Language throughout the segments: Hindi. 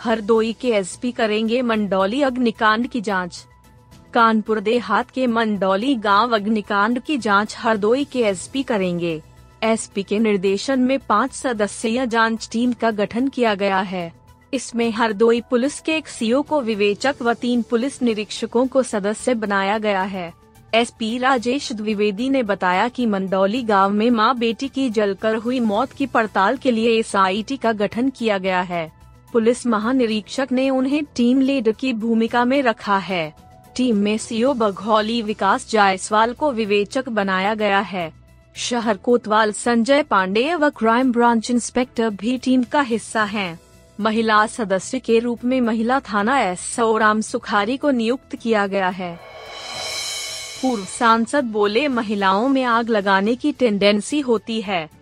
हरदोई के एसपी करेंगे मंडौली अग्निकांड की जाँच। कानपुर देहात के मंडौली गाँव अग्निकांड की जाँच हरदोई के एसपी करेंगे। एसपी के निर्देशन में पाँच सदस्यीय जाँच टीम का गठन किया गया है। इसमें हरदोई पुलिस के एक सीओ को विवेचक व तीन पुलिस निरीक्षकों को सदस्य बनाया गया है। एसपी राजेश द्विवेदी ने बताया कि मंडौली गाँव में माँ बेटी की जलकर हुई मौत की पड़ताल के लिए एसआईटी का गठन किया गया है। पुलिस महानिरीक्षक ने उन्हें टीम लीडर की भूमिका में रखा है। टीम में सीओ बघौली, विकास जायसवाल को विवेचक बनाया गया है। शहर कोतवाल, संजय पांडे व क्राइम ब्रांच इंस्पेक्टर भी टीम का हिस्सा हैं। महिला सदस्य के रूप में महिला थाना एस राम सुखारी को नियुक्त किया गया है। पूर्व सांसद बोले, महिलाओं में आग लगाने की टेंडेंसी होती है।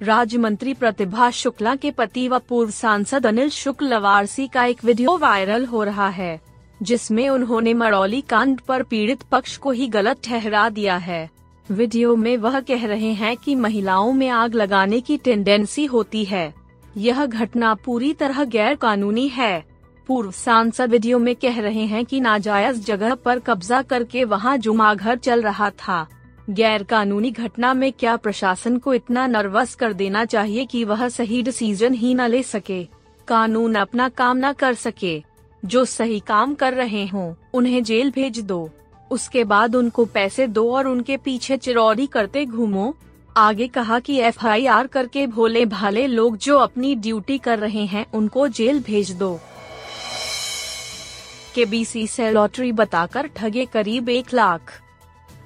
राज्य मंत्री प्रतिभा शुक्ला के पति व पूर्व सांसद अनिल शुक्ल वारसी का एक वीडियो वायरल हो रहा है, जिसमें उन्होंने मरौली कांड पर पीड़ित पक्ष को ही गलत ठहरा दिया है। वीडियो में वह कह रहे हैं कि महिलाओं में आग लगाने की टेंडेंसी होती है। यह घटना पूरी तरह गैर कानूनी है। पूर्व सांसद वीडियो में कह रहे हैं कि नाजायज जगह पर कब्जा करके वहाँ जुमाघर चल रहा था। गैर कानूनी घटना में क्या प्रशासन को इतना नर्वस कर देना चाहिए कि वह सही डिसीज़न ही न ले सके? कानून अपना काम न कर सके। जो सही काम कर रहे हों, उन्हें जेल भेज दो। उसके बाद उनको पैसे दो और उनके पीछे चिरौरी करते घूमो। आगे कहा कि एफआईआर करके भोले भाले लोग जो अपनी ड्यूटी कर रहे हैं, उनको जेल भेज दो। के बी सी से लॉटरी बताकर ठगे करीब एक लाख।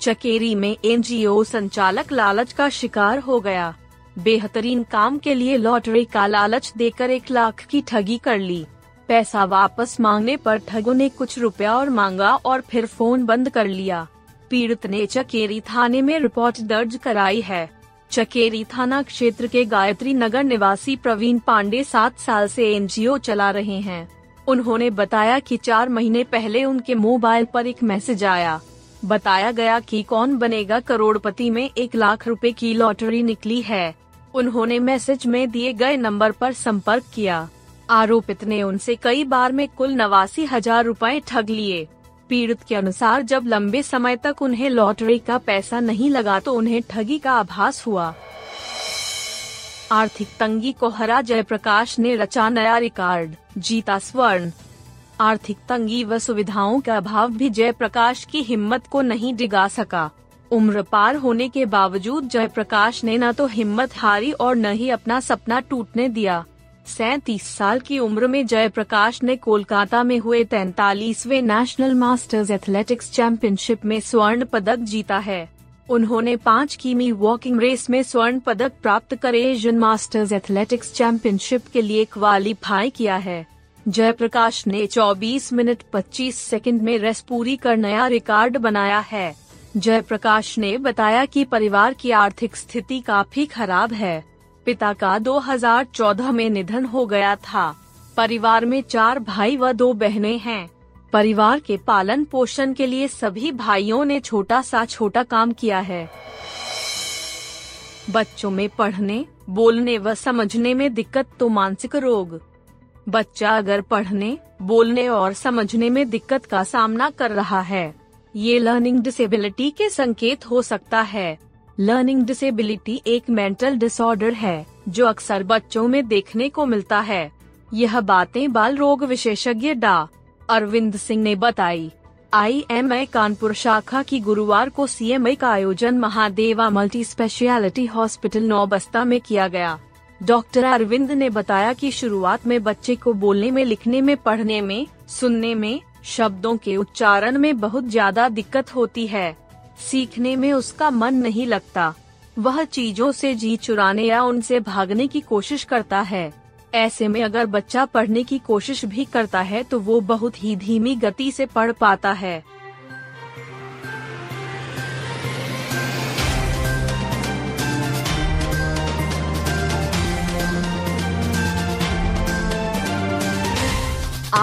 चकेरी में एनजीओ संचालक लालच का शिकार हो गया। बेहतरीन काम के लिए लॉटरी का लालच देकर एक लाख की ठगी कर ली। पैसा वापस मांगने पर ठगों ने कुछ रुपया और मांगा और फिर फ़ोन बंद कर लिया। पीड़ित ने चकेरी थाने में रिपोर्ट दर्ज कराई है। चकेरी थाना क्षेत्र के गायत्री नगर निवासी प्रवीण पांडे सात साल से एनजीओ चला रहे हैं। उन्होंने बताया कि चार महीने पहले उनके मोबाइल पर एक मैसेज आया। बताया गया कि कौन बनेगा करोड़पति में एक लाख रुपए की लॉटरी निकली है। उन्होंने मैसेज में दिए गए नंबर पर संपर्क किया। आरोपित ने उनसे कई बार में कुल नवासी हज़ार रूपए ठग लिए। पीड़ित के अनुसार जब लंबे समय तक उन्हें लॉटरी का पैसा नहीं लगा तो उन्हें ठगी का आभास हुआ। आर्थिक तंगी को हरा जयप्रकाश ने रचा नया रिकॉर्ड, जीता स्वर्ण। आर्थिक तंगी व सुविधाओं का अभाव भी जयप्रकाश की हिम्मत को नहीं डिगा सका। उम्र पार होने के बावजूद जयप्रकाश ने न तो हिम्मत हारी और न ही अपना सपना टूटने दिया। सैतीस साल की उम्र में जयप्रकाश ने कोलकाता में हुए तैतालीसवे नेशनल मास्टर्स एथलेटिक्स चैंपियनशिप में स्वर्ण पदक जीता है। उन्होंने पाँच किमी वॉकिंग रेस में स्वर्ण पदक प्राप्त कर एशियन मास्टर्स एथलेटिक्स चैंपियनशिप के लिए क्वालिफाई किया है। जयप्रकाश ने 24 मिनट 25 सेकंड में रेस पूरी कर नया रिकॉर्ड बनाया है। जयप्रकाश ने बताया कि परिवार की आर्थिक स्थिति काफ़ी खराब है। पिता का 2014 में निधन हो गया था। परिवार में चार भाई व दो बहनें हैं। परिवार के पालन पोषण के लिए सभी भाइयों ने छोटा सा छोटा काम किया है। बच्चों में पढ़ने, बोलने व समझने में दिक्कत तो मानसिक रोग। बच्चा अगर पढ़ने, बोलने और समझने में दिक्कत का सामना कर रहा है, ये लर्निंग डिसेबिलिटी के संकेत हो सकता है। लर्निंग डिसेबिलिटी एक मेंटल डिसऑर्डर है, जो अक्सर बच्चों में देखने को मिलता है। यह बातें बाल रोग विशेषज्ञ डा. अरविंद सिंह ने बताई। आई एम आई कानपुर शाखा की गुरुवार को सी एम आई का आयोजन Mahadeva multi speciality hospital Naubasta में किया गया। डॉक्टर अरविंद ने बताया कि शुरुआत में बच्चे को बोलने में, लिखने में, पढ़ने में, सुनने में, शब्दों के उच्चारण में बहुत ज़्यादा दिक्कत होती है। सीखने में उसका मन नहीं लगता। वह चीज़ों से जी चुराने या उनसे भागने की कोशिश करता है। ऐसे में अगर बच्चा पढ़ने की कोशिश भी करता है तो वो बहुत ही धीमी गति से पढ़ पाता है।